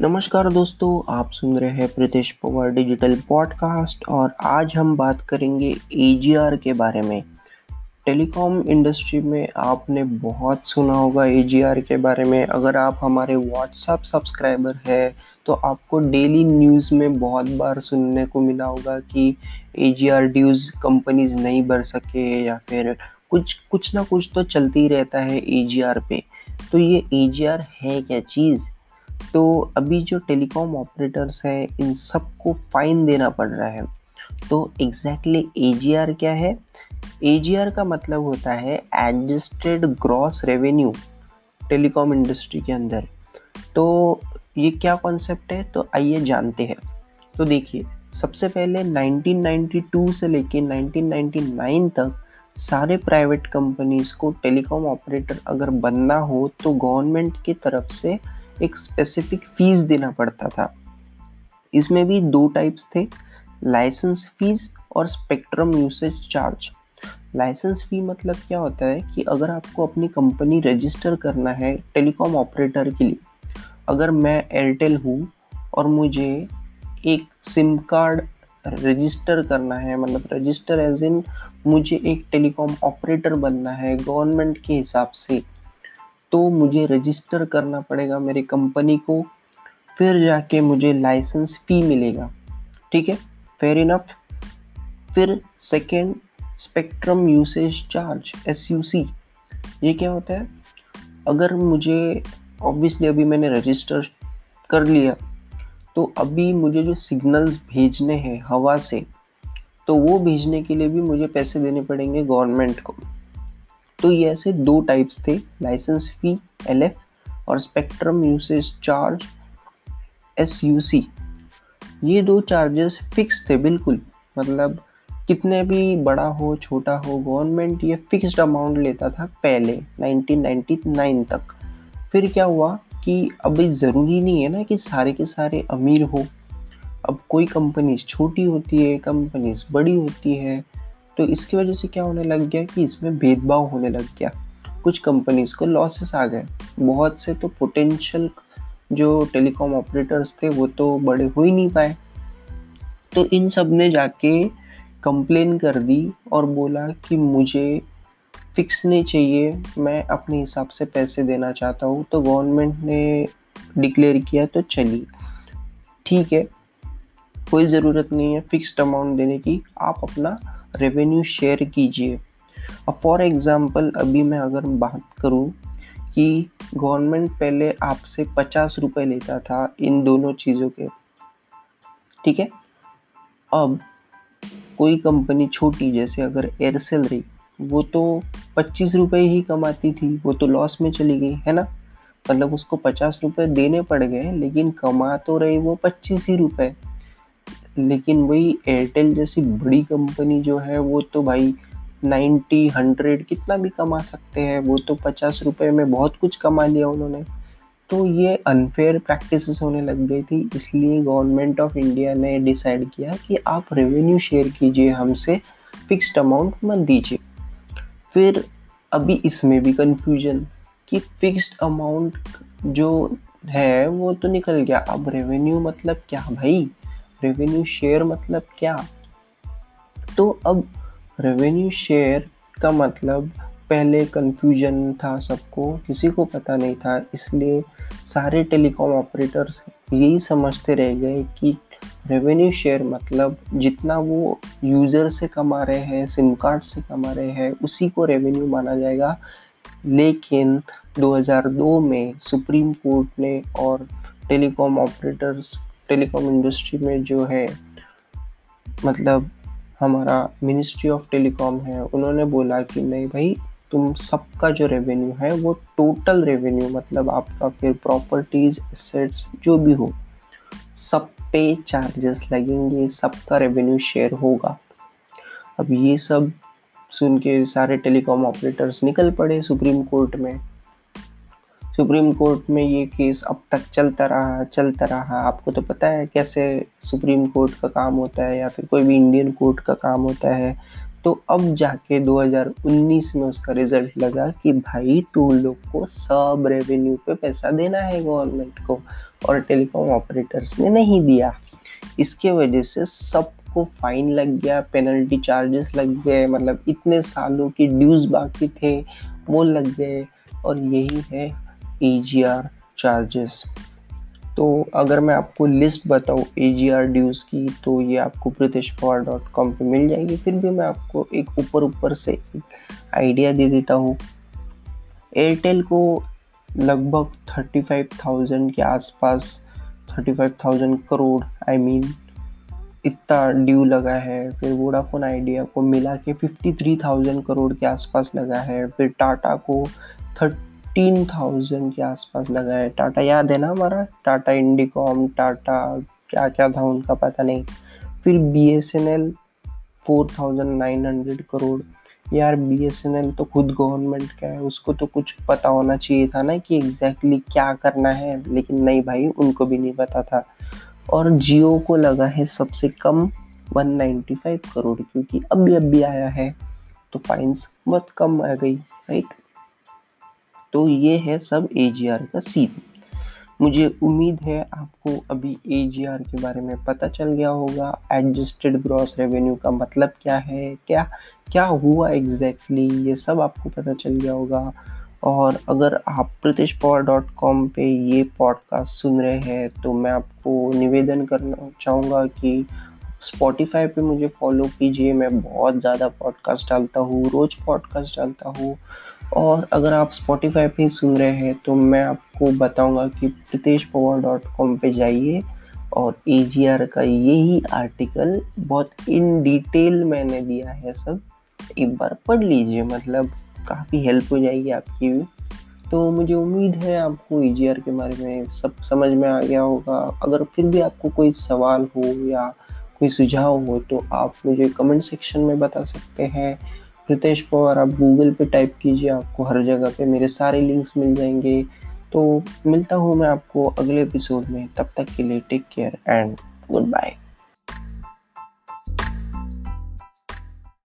नमस्कार दोस्तों, आप सुन रहे हैं प्रीतेश पवार डिजिटल पॉडकास्ट और आज हम बात करेंगे एजीआर के बारे में। टेलीकॉम इंडस्ट्री में आपने बहुत सुना होगा एजीआर के बारे में। अगर आप हमारे व्हाट्सएप सब्सक्राइबर हैं तो आपको डेली न्यूज़ में बहुत बार सुनने को मिला होगा कि एजीआर ड्यूज़ कंपनीज़ नहीं भर सके या फिर कुछ कुछ ना कुछ तो चलती रहता है एजीआर पे। तो ये एजीआर है क्या चीज़? तो अभी जो टेलीकॉम ऑपरेटर्स हैं, इन सबको फाइन देना पड़ रहा है। तो एग्जैक्टली exactly क्या है? एजीआर का मतलब होता है adjusted gross revenue telecom industry के अंदर। तो ये क्या कॉन्सेप्ट है? तो आइए जानते हैं। तो देखिए, सबसे पहले 1992 से लेके 1999 तक सारे प्राइवेट कंपनीज़ को टेलीकॉम ऑपरेटर अगर बनना हो तो गवर्नमेंट की तरफ़ से एक स्पेसिफिक फ़ीस देना पड़ता था। इसमें भी दो टाइप्स थे लाइसेंस फ़ीस और spectrum usage charge licence fee मतलब क्या होता है कि अगर आपको अपनी कंपनी रजिस्टर करना है टेलीकॉम ऑपरेटर के लिए, अगर मैं एयरटेल हूँ और मुझे एक सिम कार्ड रजिस्टर करना है मतलब रजिस्टर एज इन मुझे एक टेलीकॉम ऑपरेटर बनना है गवर्नमेंट के हिसाब से तो मुझे रजिस्टर करना पड़ेगा मेरी कंपनी को, फिर जाके मुझे लाइसेंस फ़ी मिलेगा। ठीक है? फेयर इनफ फिर second spectrum usage charge S U C ये क्या होता है? अगर मुझे ऑब्वियसली अभी मैंने रजिस्टर कर लिया तो अभी मुझे जो सिग्नल्स भेजने हैं हवा से तो वो भेजने के लिए भी मुझे पैसे देने पड़ेंगे गवर्नमेंट को। तो ये ऐसे दो टाइप्स थे licence fee L F spectrum usage charge S U C ये दो चार्जेस फिक्स थे, बिल्कुल। मतलब कितने भी बड़ा हो, छोटा हो गवर्नमेंट ये फिक्स्ड अमाउंट लेता था पहले 1999 तक। फिर क्या हुआ कि अभी ज़रूरी नहीं है ना कि सारे के सारे अमीर हो। अब कोई कंपनीज़ छोटी होती है कंपनीज़ बड़ी होती है तो इसकी वजह से क्या होने लग गया कि इसमें भेदभाव होने लग गया। कुछ कंपनीज़ को लॉसेस आ गए। बहुत से तो पोटेंशियल जो टेलीकॉम ऑपरेटर्स थे, वो तो बड़े हो ही नहीं पाए। तो इन सबने जाके कंप्लेन कर दी और बोला कि मुझे फिक्स नहीं चाहिए, मैं अपने हिसाब से पैसे देना चाहता हूँ। तो गवर्नमेंट ने डिक्लेयर किया तो चलिए ठीक है, कोई ज़रूरत नहीं है फिक्स्ड अमाउंट देने की। आप अपना रेवेन्यू शेयर कीजिए। अब फॉर एग्ज़ाम्पल अभी मैं अगर बात करूँ कि गवर्नमेंट पहले आपसे पचास रुपये लेता था इन दोनों चीज़ों के। ठीक है? अब कोई कंपनी छोटी, जैसे अगर एयरसेल रही वो तो पच्चीस रुपये ही कमाती थी, वो तो लॉस में चली गई, है ना? मतलब उसको पचास रुपये देने पड़ गए, लेकिन कमा तो रही वो पच्चीस ही रुपये लेकिन वही एयरटेल जैसी बड़ी कंपनी जो है, वो तो भाई नाइन्टी हंड्रेड कितना भी कमा सकते हैं, वो तो पचास रुपये में बहुत कुछ कमा लिया उन्होंने। तो ये अनफेयर प्रैक्टिसेस होने लग गई थी, इसलिए गवर्नमेंट ऑफ़ इंडिया ने डिसाइड किया कि आप रेवेन्यू शेयर कीजिए हमसे फिक्स्ड अमाउंट मत दीजिए। फिर अभी इसमें भी कंफ्यूजन कि फिक्स्ड अमाउंट जो है, वो तो निकल गया। अब रेवेन्यू मतलब क्या भाई? रेवेन्यू शेयर मतलब क्या? तो अब रेवेन्यू शेयर का मतलब पहले कन्फ्यूज़न था सबको, किसी को पता नहीं था, इसलिए सारे टेलीकॉम ऑपरेटर्स यही समझते रह गए कि रेवेन्यू शेयर मतलब जितना वो यूज़र से कमा रहे हैं सिम कार्ड से कमा रहे हैं, उसी को रेवेन्यू माना जाएगा। लेकिन 2002 में सुप्रीम कोर्ट ने और टेलीकॉम ऑपरेटर्स टेलीकॉम इंडस्ट्री में जो है मतलब हमारा मिनिस्ट्री ऑफ़ टेलीकॉम है, उन्होंने बोला कि नहीं भाई, तुम सबका जो रेवेन्यू है, वो टोटल रेवेन्यू मतलब आपका फिर प्रॉपर्टीज़ एसेट्स जो भी हो, सब पे चार्जेस लगेंगे, सबका रेवेन्यू शेयर होगा। अब ये सब सुन के सारे टेलीकॉम ऑपरेटर्स निकल पड़े सुप्रीम कोर्ट में। सुप्रीम कोर्ट में ये केस अब तक चलता रहा चलता रहा। आपको तो पता है कैसे सुप्रीम कोर्ट का काम होता है या फिर कोई भी इंडियन कोर्ट का काम होता है। तो अब जाके 2019 में उसका रिज़ल्ट लगा कि भाई तू लोग को सब रेवेन्यू पे पैसा देना है गवर्नमेंट को और टेलीकॉम ऑपरेटर्स ने नहीं दिया। इसके वजह से सबको फाइन लग गया पेनल्टी चार्जेस लग गए मतलब इतने सालों की ड्यूज बाकी थे, वो लग गए और यही है ए चार्जेस तो अगर मैं आपको लिस्ट बताऊँ ए जी आर ड्यूज़ की तो ये आपको प्रीतेश पवार डॉट कॉम पर मिल जाएगी। फिर भी मैं आपको एक ऊपर ऊपर से एक आइडिया दे देता हूँ। एयरटेल को लगभग थर्टी फाइव थाउज़ेंड के आसपास thirty five thousand crore I I mean mean, इतना ड्यू लगा है। फिर वोडाफोन आइडिया को मिला के फिफ्टी थ्री थाउज़ेंड करोड़ के आसपास लगा है। फिर टाटा को थर्ट फिफ्टीन थाउज़ेंड के आसपास लगा है। टाटा याद है ना हमारा? टाटा इंडिकॉम, टाटा क्या क्या था उनका पता नहीं। फिर B S N L four thousand nine hundred crore यार बी एस एन एल तो खुद गवर्नमेंट का है, उसको तो कुछ पता होना चाहिए था ना कि एग्जैक्टली exactly क्या करना है, लेकिन नहीं भाई, उनको भी नहीं पता था। और जियो को लगा है सबसे कम 195 करोड़ क्योंकि अभी अभी आया है तो फाइन्स बहुत कम आ गई राइट तो ये है सब एजीआर का सीन मुझे उम्मीद है आपको अभी एजीआर के बारे में पता चल गया होगा. एडजस्टेड ग्रॉस रेवेन्यू का मतलब क्या है? क्या क्या हुआ एग्जैक्टली exactly, ये सब आपको पता चल गया होगा. और अगर आप प्रतीश पवार डॉट कॉम पर ये पॉडकास्ट सुन रहे हैं तो मैं आपको निवेदन करना चाहूँगा कि स्पॉटिफाई पे मुझे फॉलो कीजिए. मैं बहुत ज़्यादा पॉडकास्ट डालता हूँ रोज़ पॉडकास्ट डालता हूँ. और अगर आप स्पॉटिफाई पे सुन रहे हैं तो मैं आपको बताऊँगा कि प्रतेश पवार डॉट कॉम पर जाइए और ए का यही आर्टिकल बहुत इन डिटेल मैंने दिया है सब। एक बार पढ़ लीजिए मतलब काफ़ी हेल्प हो जाएगी आपकी भी। तो मुझे उम्मीद है आपको ई के बारे में सब समझ में आ गया होगा। अगर फिर भी आपको कोई सवाल हो या कोई सुझाव हो तो आप मुझे कमेंट सेक्शन में बता सकते हैं। रितेश पवार, आप गूगल पे टाइप कीजिए, आपको हर जगह पे मेरे सारे लिंक्स मिल जाएँगे। तो मिलता हूँ मैं आपको अगले एपिसोड में, तब तक के लिए take care and good bye